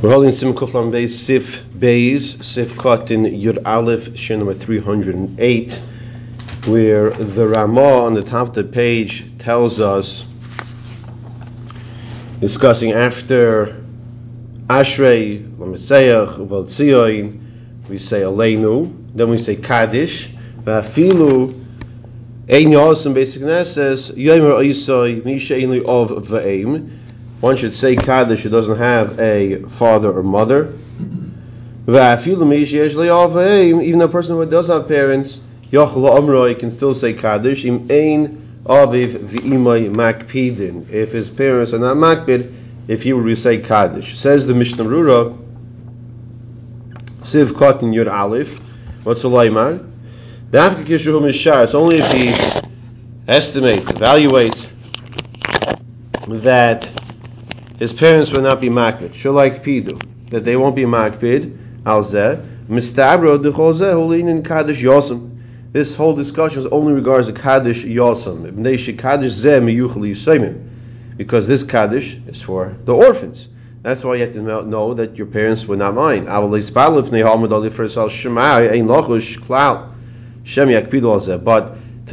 We're holding Sim Kuchlam Beis Sif Beis Sif Kotin Yud Aleph Shir number 308 where the Ramah on the top of the page tells us discussing after Ashrei Lameseach Uval Tzion we say Aleinu then we say Kaddish Vafilu Ein Yosem Basic says Yomer Oisoi Misha Einli of Va'im one should say Kaddish who doesn't have a father or mother. Even a person who does have parents, can still say Kaddish. If his parents are not makpid, if he would say Kaddish. Says the Mishnah Berura, Siv Kotin Yud Aleph, what's a Laimar? It's only if he estimates, evaluates that his parents will not be makbid. Shalike pidu, that they won't be makbid. Alzeh mistabro dechol holin in kaddish yosem. This whole discussion only regards the kaddish yosem. kaddish zeh miyuchel because this kaddish is for the orphans. That's why you have to know that your parents were not mine. But to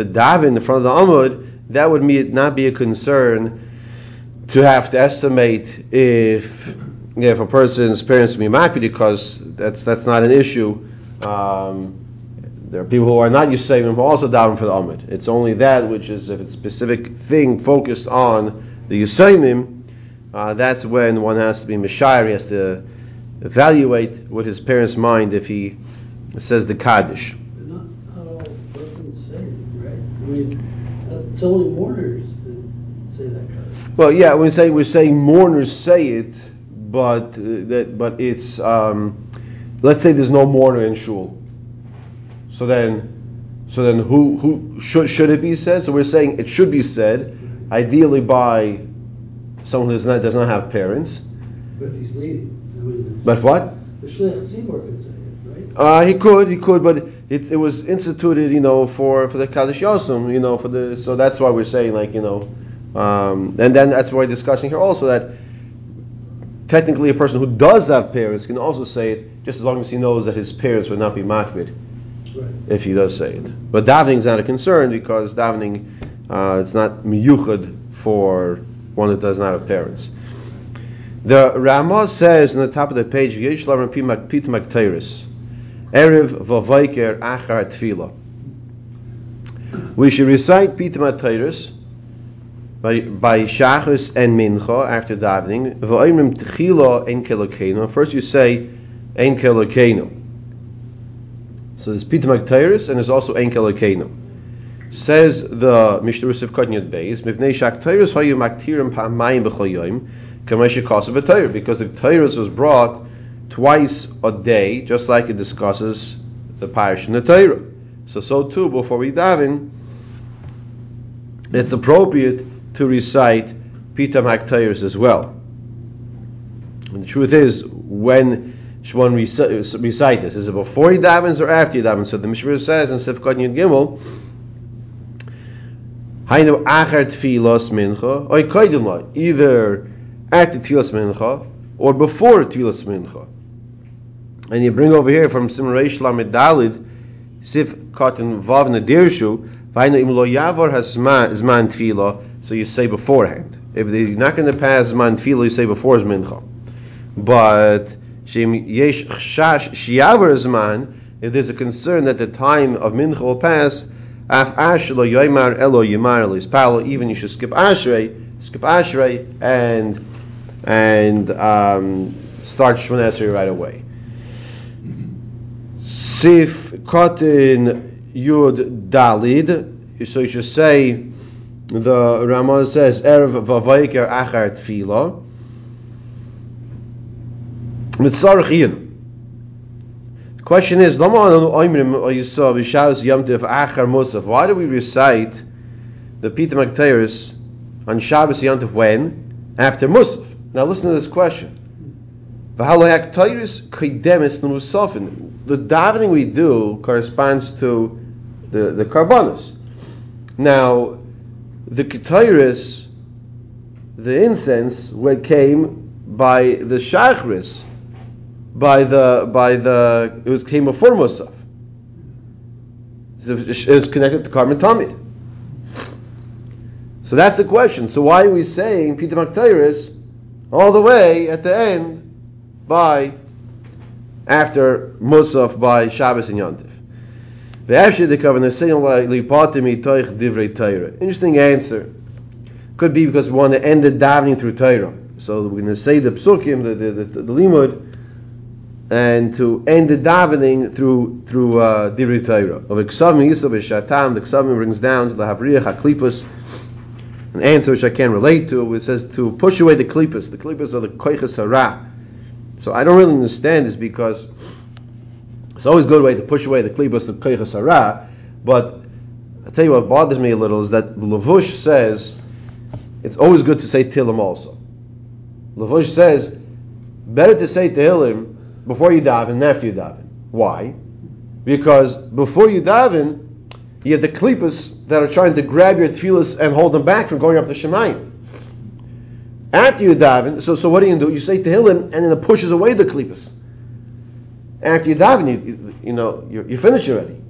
daven in the front of the Amud, that would not be a concern to have to estimate if if a person's parents be makpid because that's that's not an issue. Um, there are people who are not Yisayim who also daven for the Amid. It's only that which is if it's a specific thing focused on the Yisayim, uh, that's when one has to be Mishayr, he has to evaluate with his parents' mind if he says the Kaddish. Not, not all persons say right? I mean, it's only mourners well, yeah, we say we're saying mourners say it, but uh, that but it's um, let's say there's no mourner in shul. So then, so then who who should should it be said? So we're saying it should be said, ideally by someone who does not does not have parents. But if he's leading, I mean, but what? The shliach tzibur could say it, right? Uh, he could, he could, but it, it was instituted, you know, for for the kaddish yosem, you know, for the so that's why we're saying like you know um, and then that's why we're discussing here also that technically a person who does have parents can also say it just as long as he knows that his parents would not be makbid right. if he does say it. But davening is not a concern because davening uh, it's not miyuchad for one that does not have parents. The Ramah says on the top of the page, Yesh Laram Pit Makteiris, Erev Vavaiker Achar Tfila. We should recite Pit Makteiris by Shachris and Mincha after davening. V'oimrim techila ein kelokeno. First you say ein kelokeno. So there's Pitum Haketores and there's also ein kelokeno. Says the Mishnah Rusif Kodnyot Beis, Mipnei Shak Tairis Hayu Maktirim Pa'mayim B'chol Yoim, Kamesha Kosav because the Tairis was brought twice a day, just like it discusses the parish in the Torah. So, so too, before we daven, it's appropriate to recite Pita Maktayers as well. And the truth is, when one recite, recite this, is it before he davens or after he davens? So the Mishnah says in Sifkat Yud Gimel, Hainu achar tfilos mincha, koidin either after tfilos mincha or before tfilos mincha. And you bring over here from Simreish Lamed Dalid, Sif Katan Vav Nadirshu, Vainu im lo yavor hasman zman tfilah, so you say beforehand. If they're not going to pass man you say before is mincha. But yesh chash zman, if there's a concern that the time of mincha will pass, af ashlo yoymar elo even you should skip ashrei, skip ashrei, and and um, start shmonesri right away. Sif kotin yud dalid, so you should say the Ramah says Erev Vavaiker Achar Tfila. Mitzarech Ian. The question is, Why do we recite the Pitum Haketores on Shabbos Yantif when? After Musaf. Now listen to this question. The davening we do corresponds to the, the karbanos. Now, the ketairis, the incense, came by the shachris by the by the it was came before Musaf. It was connected to Karban Tamid. So that's the question. So why are we saying Pitum Haketores all the way at the end by after Musaf by Shabbos and Yontif? Interesting answer. Could be because we want to end the davening through Torah. So we're going to say the psukim, the, the, the, the limud, and to end the davening through through uh, divrei Torah. Of Iksavim Yisrael b'Shatam, the Iksavim brings down to the Havriach HaKlipus, an answer which I can relate to. It says to push away the klipus. The klipus are the koiches hara. So I don't really understand this because it's always a good way to push away the koiches hara. But I tell you what bothers me a little is that Lavush says it's always good to say Tillim also. Lavush says better to say Tehillim before you daven and after you daven. Why? Because before you daven, you have the klippas that are trying to grab your tefillas and hold them back from going up the Shemayim. After you daven, so, so what do you do? You say Tehillim and then it pushes away the klippas. After you daven, you, you know, you're, you finish already.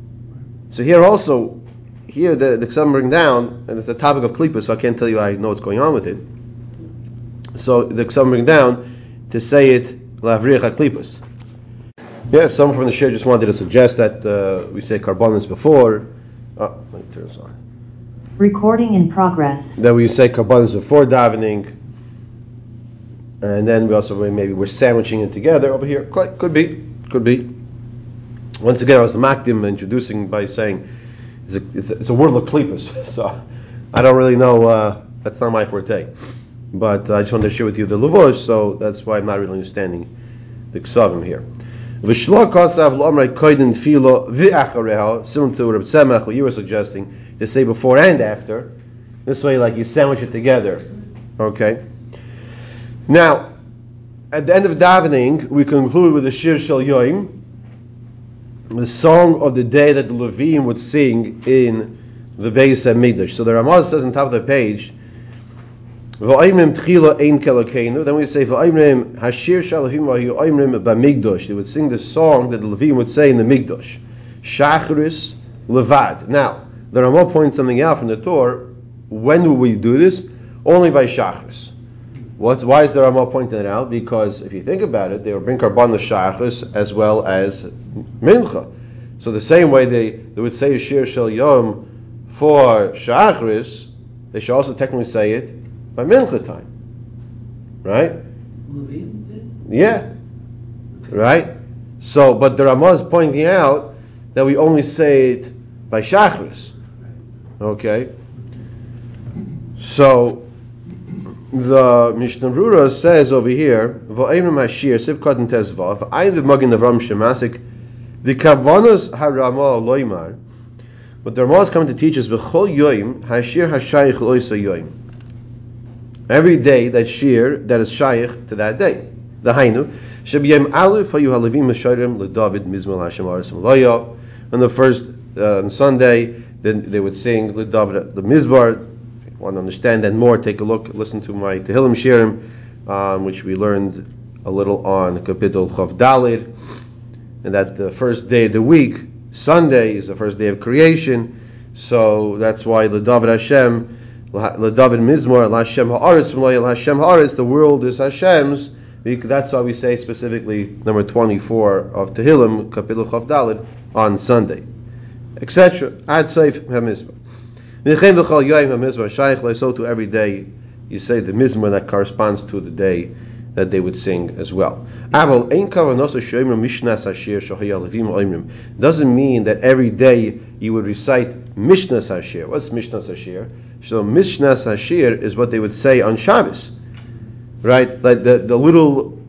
So here also, here the, the Ksam bring down, and it's the topic of klippas, so I can't tell you I know what's going on with it. So the Ksam bring down to say it, Lavriach HaKlippas. Yeah, someone from the share just wanted to suggest that uh, we say karbanos before. Oh, let me turn this on. Recording in progress. That we say karbanos before davening, and then we also maybe we're sandwiching it together over here. Quite, could be, could be. Once again, I was makdim introducing by saying it's a, it's a, it's a world of klippas, so I don't really know. Uh, that's not my forte, but I just wanted to share with you the levush, so that's why I'm not really understanding the ksavim here. Similar to Reb Tzemach, what you were suggesting, to say before and after. This way, like you sandwich it together. Okay. Now, at the end of davening, we conclude with the Shir Shel Yoim, the song of the day that the Levim would sing in the Beis Hamikdash. So the Ramaz says on top of the page, V'oimrim tchila ein kelokenu. Then we say v'oimrim hashir shalafim v'ayu. They would sing the song that the Levim would say in the Migdosh. Shachris levad. Now, the Ramah points something out from the Torah. When will we do this? Only by Shachris. What's, why is the Rama pointing it out? Because if you think about it, they would bring Karban Shachris as well as Mincha. So the same way they, they would say Shir Shel Yom for Shachris, they should also technically say it by Mincha time. Right? Yeah. Right? So, but the Rama is pointing out that we only say it by Shachris. Okay? So, the Mishnah says over here, V'ayim Hashir, Siv Katan Tezva, V'ayim V'magin Avram Shemasik, the Kavanas Harama Loimar, but the Ramah is coming to teach us, V'chol Yoim, Hashir Hashayich Loisa Yoim. Every day that shir that is shaykh to that day. The Hainu, Shabiyam Aleph Hayu Halavim Mesharim LeDavid Mizmal Hashem Aris Malaya. On the first uh, on Sunday, then they would sing LeDavid the Mizmor. Want to understand that more, take a look, listen to my Tehillim Shirim, um, which we learned a little on Kapitel Chav Dalid, and that the first day of the week, Sunday, is the first day of creation. So that's why LeDavid Hashem. LeDavid Mizmor, Hashem Haaretz, Hashem Haaretz, the world is Hashem's. That's why we say specifically number 24 of Tehillim, Kapitel Chav Dalid, on Sunday, etc. Ad Seif HaMizmor. So to every day you say the Mizmor that corresponds to the day that they would sing as well. Doesn't mean that every day you would recite mishnas hashir. What's mishnas hashir? So mishnas hashir is what they would say on Shabbos, right? Like the, the little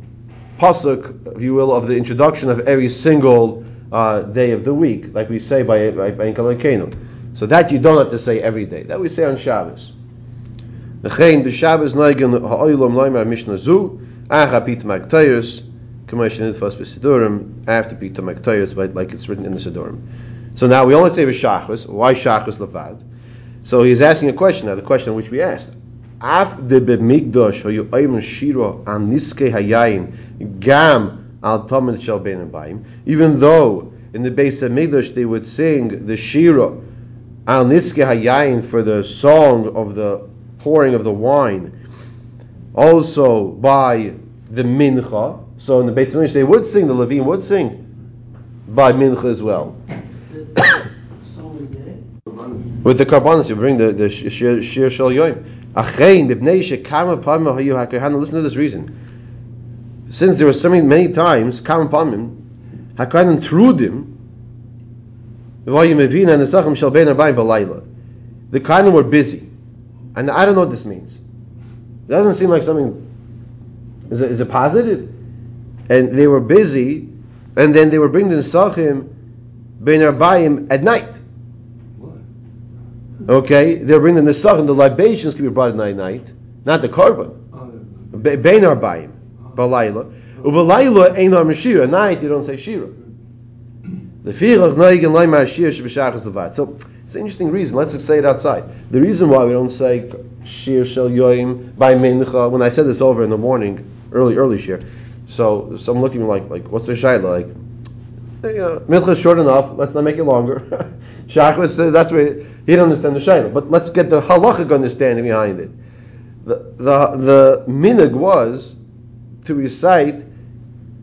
pasuk, if you will, of the introduction of every single uh, day of the week, like we say by by, by So that you don't have to say every day. That we say on Shabbos. B'Shabbos noigen ha'olam loymar mishnah zu acha pita maktayus b'sidurim after pita maktayus, like it's written in the sidurim. So now we only say v'shachos. Why shachos levad? So he's asking a question now, the question which we asked. Af de b'migdosh shiro an niske hayayin gam al Ben Even though in the base of Migdash they would sing the Shira al Niske Hayayin for the song of the pouring of the wine, also by the Mincha. So in the base of they would sing, the Levim would sing by Mincha as well. With the karbanos, you bring the, the shir shel yoim. Achein b'bnei shekama pamim hayu hakohanim. Listen to this reason. Since there were so many, many times, kama hakohanim trudim, v'hayu mevina nesachim shel bein abayim b'layla. The kohanim were busy, and I don't know what this means. It doesn't seem like something. Is it, is it positive? And they were busy, and then they were bringing the nesachim bein abayim at night. What? Okay, they'll bringing the nesachim, the libations can be brought at night, night, not the carbon. Oh, be- Bein arbayim, oh. balayla. Uvalayla ein har meshira. At night you don't say shira. So it's an interesting reason. Let's say it outside. The reason why we don't say shir shel yoim by mincha. When I said this over in the morning, early early shir. So someone looked at me like, like what's the shayla like? Hey, uh, mincha is short enough. Let's not make it longer. Shachris says that's where he didn't understand the shayla. But let's get the halachic understanding behind it. The the the minig was to recite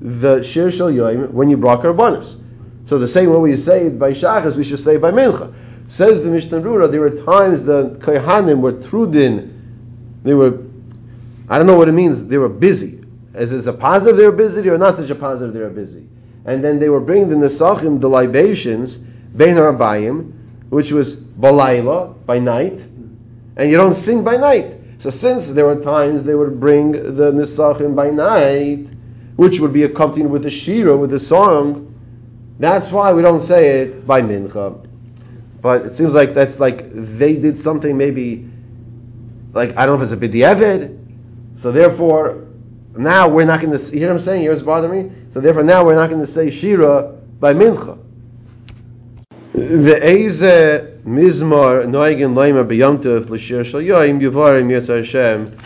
the shir shel yoim when you brought karbanis. So the same way we say by shachas, we should say by mincha. Says the Mishnah Berura, there were times the kohanim were trudin, they were, I don't know what it means, they were busy. Is this a positive they were busy or not such a positive they were busy? And then they were bringing the nesachim, the libations, bein harabayim, which was balayla, by night, and you don't sing by night. So since there were times they would bring the nisachim by night, which would be accompanied with a shira, with a song, that's why we don't say it by mincha. But it seems like that's like they did something maybe, like I don't know if it's a b'di'evid, so therefore now we're not going to. Hear what I'm saying? Here's bothering me. So therefore now we're not going to say shira by mincha. Mizmar b'yomtev l'shir shal yoim yivarim yetz Hashem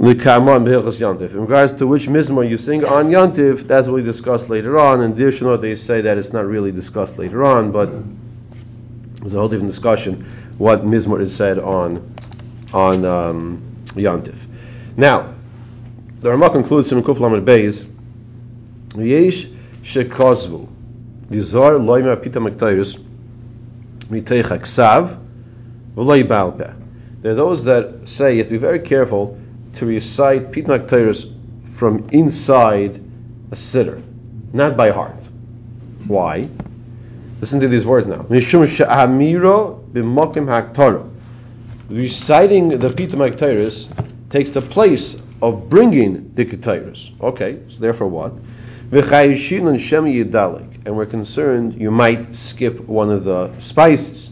In regards to which mizmar you sing on yomtev, that's what we discussed later on. And additional, they say that it's not really discussed later on, but there's a whole different discussion what mizmar is said on on um, yomtev. Now, the Ramah concludes in Kuf Lamed Beis, Yesh shekozvu Dizar loimer pita maktayrus miteich aksav v'loy balpeh. There are those that say you have to be very careful to recite pita maktayrus from inside a sitter, not by heart. Why? Listen to these words now. Reciting the pita maktayrus takes the place of bringing the ketyrus. Okay, so therefore what? And we're concerned you might skip one of the spices.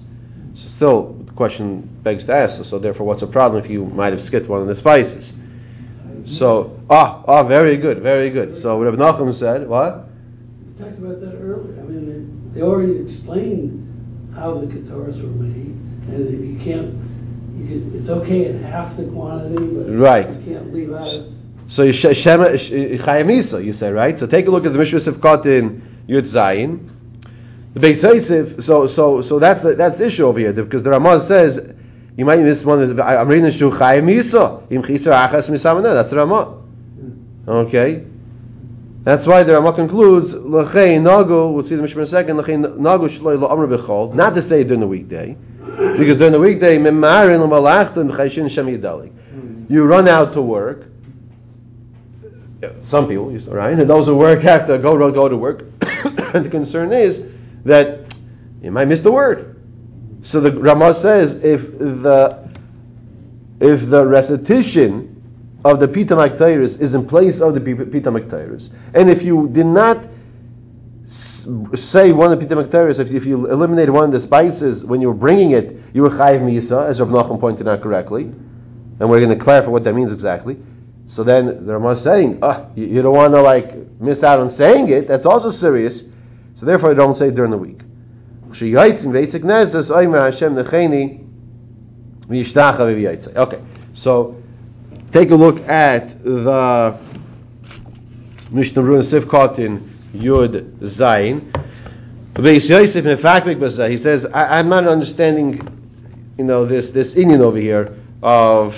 So still, the question begs to ask. So therefore, what's the problem if you might have skipped one of the spices? So ah ah, very good, very good. So Rabbi Nachum said what? We talked about that earlier. I mean, they, they already explained how the ketores were made, and you can't. You can, it's okay in half the quantity, but Right. you can't leave out. So you sh- Shema sh- Chayamisa, you say right? So take a look at the Mishra Sivkot in Yud Zayin. The Beis Yosef, so so so that's the, that's the issue over here because the Ramah says you might miss one. Of the, I- I'm reading the Shu Chayamisa im Chisar Achas Misamana. That's the Ramah. Okay. That's why the Ramah concludes L'chei Nagu. We'll see the Mishnah in a second. L'chei Nagu Shloi. Not to say during the weekday, because during the weekday Shem. You run out to work. Some people, right? And those who work have to go go to work. and the concern is that you might miss the word. So the Ramah says if the if the recitation of the Pita Maktairus is in place of the Pi- Pita Maktairus, and if you did not say one of the Pita Maktairus, if, if you eliminated one of the spices when you were bringing it, you were Chayiv Misa, as Rav Nachum pointed out correctly, and we're going to clarify what that means exactly. So then the Ramah is saying, ah, you, you don't want to like miss out on saying it. That's also serious. So therefore, don't say it during the week. Sheyaitz basic nezes oimer Hashem necheni v'yishtacha v'yaitze. Okay, so take a look at the Mishnah Run Sif Kotin Yud Zayin. Beis Yosef Mefakvik B'Zeh, he says, I, I'm not understanding, you know, this, this inyan over here of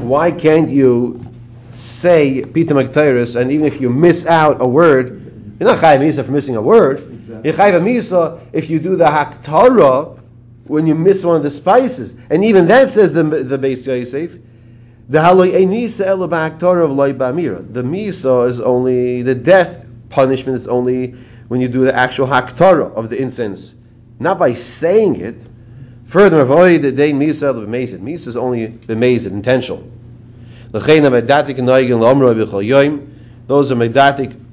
why can't you say Pita Maktaris, and even if you miss out a word, you're not Chayav Misa for missing a word. Misa if you do the Haktara when you miss one of the spices. And even that says the, the Beis Yosef, the haloi ela ba'aktara of loy ba'amira. The misa is only the death punishment is only when you do the actual haktara of the incense, not by saying it. Further, avoid the day misa of b'mezid. Misa is only b'mezid, intentional. Those are medatik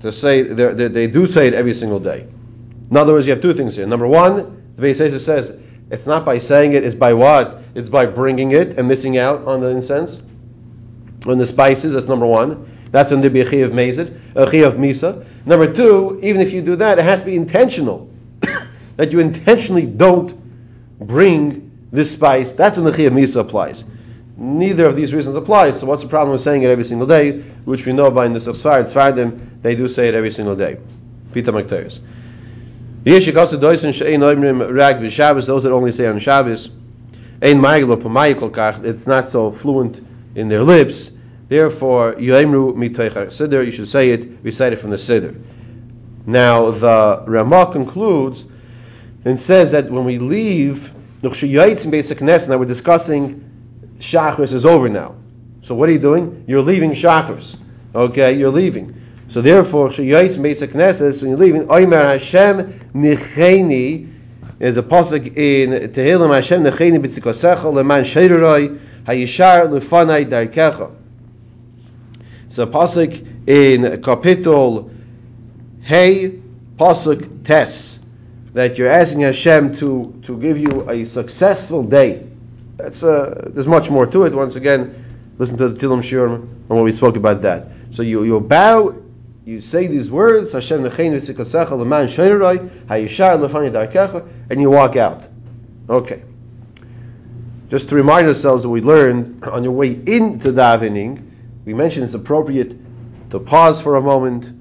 to say they, they do say it every single day. In other words, you have two things here. Number one, the Beis says it's not by saying it, it's by what? It's by bringing it and missing out on the incense, on the spices. That's number one. That's when there be a chi of mezid, a chi of misa. Number two, even if you do that, it has to be intentional. that you intentionally don't bring this spice. That's when the chi of misa applies. Neither of these reasons applies. So what's the problem with saying it every single day, which we know by in the Safsar, Tzfardim, they do say it every single day. Pitum Haketores. Those that only say on Shabbos, it's not so fluent in their lips. Therefore, siddur. You should say it, recite it from the siddur. Now the Ramah concludes and says that when we leave now we're discussing Shachris is over now. So what are you doing? You're leaving Shachris. Okay, you're leaving. So therefore, Shayayis Mesa Knesses, when you're leaving, Oimer Hashem Nicheni, is a pasuk in Tehillim Hashem Nicheni B'tzikosecha Leman Sheirurai Hayishar Lefanai Darkecha. It's a pasuk in Kapitel Hey pasuk Tes that you're asking Hashem to to give you a successful day. That's uh, there's much more to it. Once again, listen to the Tilim Shur and what we spoke about that. So you you bow you say these words, Hashem leman darkecha, and you walk out. Okay. Just to remind ourselves what we learned on your way into davening, we mentioned it's appropriate to pause for a moment,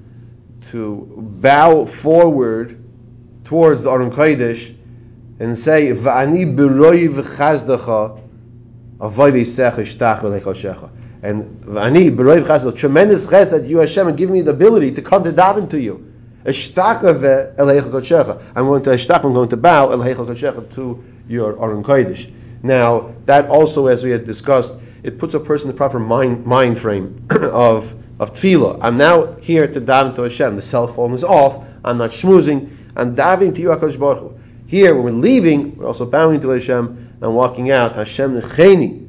to bow forward towards the Aron Kodesh, and say, V'ani b'roi v'chazdacha, And Vani, Beroiv Chesed, tremendous chesed, you Hashem, and give me the ability to come to daven to you. Uh, I'm going to eshtach, I'm going to bow to your Aron Kodesh. Now, that also, as we had discussed, it puts a person in the proper mind, mind frame of, of tefillah. I'm now here to daven to Hashem. The cell phone is off. I'm not schmoozing. I'm davening to you, HaKadosh Baruch Hu. Here, when we're leaving, we're also bowing to Hashem and walking out. Hashem necheni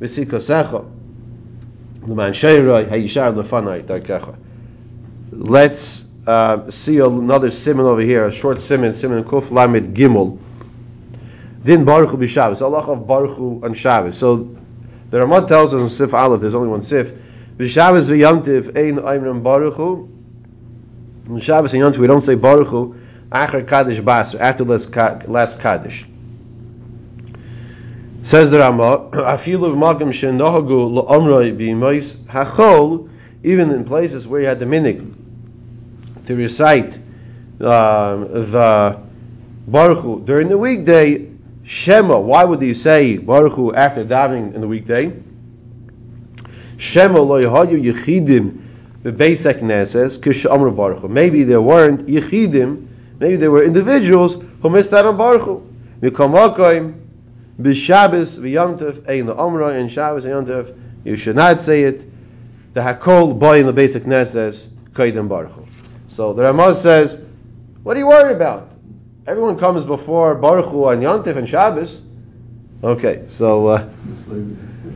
v'tzikosecha. Let's uh, see another simon over here, a short simon, simon kuf lamed gimel. Din baruch b'Shabbos. Allah of baruch on Shabbos. So the Ramah tells us in Sif Aleph, there's only one Sif. B'Shabbos v'yantiv ein aimrim baruch hu. In Shabbos and Yantiv we don't say baruch hu. Acher kaddish bas after last kaddish. Says the Rama, hachol, even in places where you had the minig to recite um, the Baruch during the weekday, Shema, why would you say Baruch after davening in the weekday? Shema lo yahayu yechidim b'beisek neses kish amr Baruch. Maybe there weren't yechidim, maybe there were individuals who missed out on Baruch Hu. B'Shabbos v'Yomtov ein la'omra in Shabbos and you should not say it. The Hakol boy in the basic Knesses Kaidim Baruch So the Ramah says, what are you worried about? Everyone comes before Baruch on Yomtov and Shabbos. Okay, so uh,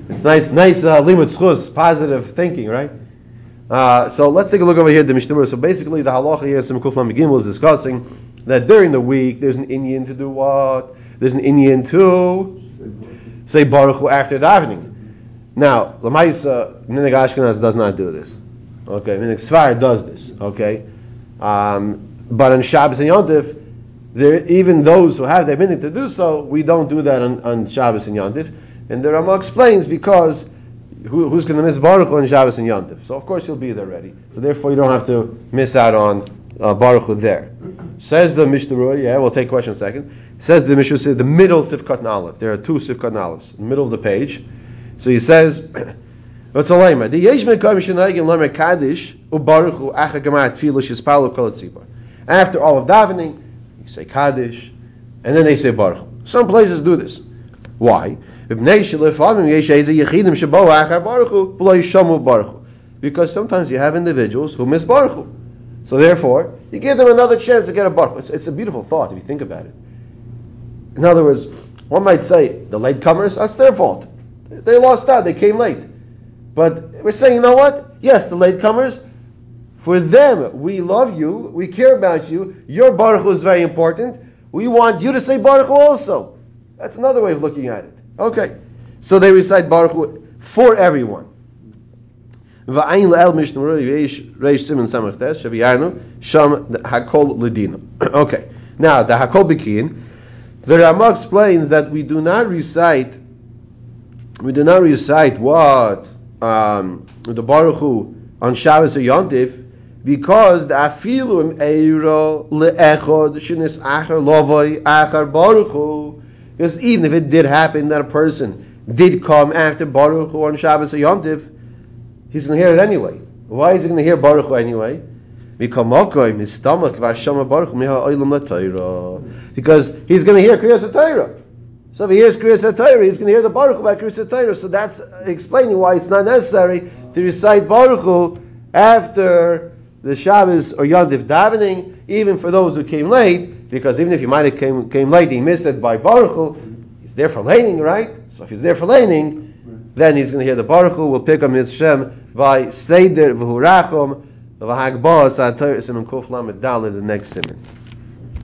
it's nice, nice uh, limud chus, positive thinking, right? Uh, so let's take a look over here the Mishnah. So basically, the halacha here, Simchuf Lam was discussing that during the week there's an inyan to do what? There's an inyan to say Baruch Hu after davening. Now, Lamaisa, Minig Ashkenaz does not do this. Okay, Minig Svar does this. Okay, um, but on Shabbos and Yontif, there, even those who have the minute to do so, we don't do that on, on Shabbos and Yontif. And the Ramah explains because who, who's going to miss Baruch Hu on Shabbos and Yontif? So of course you'll be there already. So therefore you don't have to miss out on uh, Baruch Hu there. Says the Mishnah, yeah, we'll take question second. Says the Mishnah, the middle Sifkat Aleph. There are two Sifkat the middle of the page. So he says, what's a lema? The Yesh Mekam Shenagin Lamer Kaddish Ubaruch Hu Acha Gamat Tfilah Shizpalu Kol Tzibah. After all of davening, you say Kaddish, and then they say Baruch Some places do this. Why? Because sometimes you have individuals who miss Baruch So therefore, you give them another chance to get a Baruch it's, it's a beautiful thought if you think about it. In other words, one might say, the latecomers, that's their fault. They lost out, they came late. But we're saying, you know what? Yes, the latecomers, for them, we love you, we care about you, your Baruch is very important, we want you to say Baruch also. That's another way of looking at it. Okay. So they recite Baruch for everyone. Okay. Now the hakol bikin. The Ramah explains that we do not recite. We do not recite what um, the Baruch Hu on Shabbos or Yontif because the afilu eiro le'echod shinis acher lovoi acher Baruch Hu. Because even if it did happen that a person did come after Baruch Hu on Shabbos or Yontif, he's going to hear it anyway. Why is he going to hear Baruch Hu anyway? Because he's going to hear Kriyas Torah. So if he hears Kriyas Torah, he's going to hear the Baruch by Kriyas Torah. So that's explaining why it's not necessary to recite Baruch Hu after the Shabbos or Yontif davening, even for those who came late, because even if you might have came, came late, he missed it by Baruch Hu, he's there for laning, right? So if he's there for laning, then he's going to hear the Baruch Hu, will pick up his Shem by Seder V'hurachom V'hagbah Sa'atoy Simon Kuf Lamed the next simon.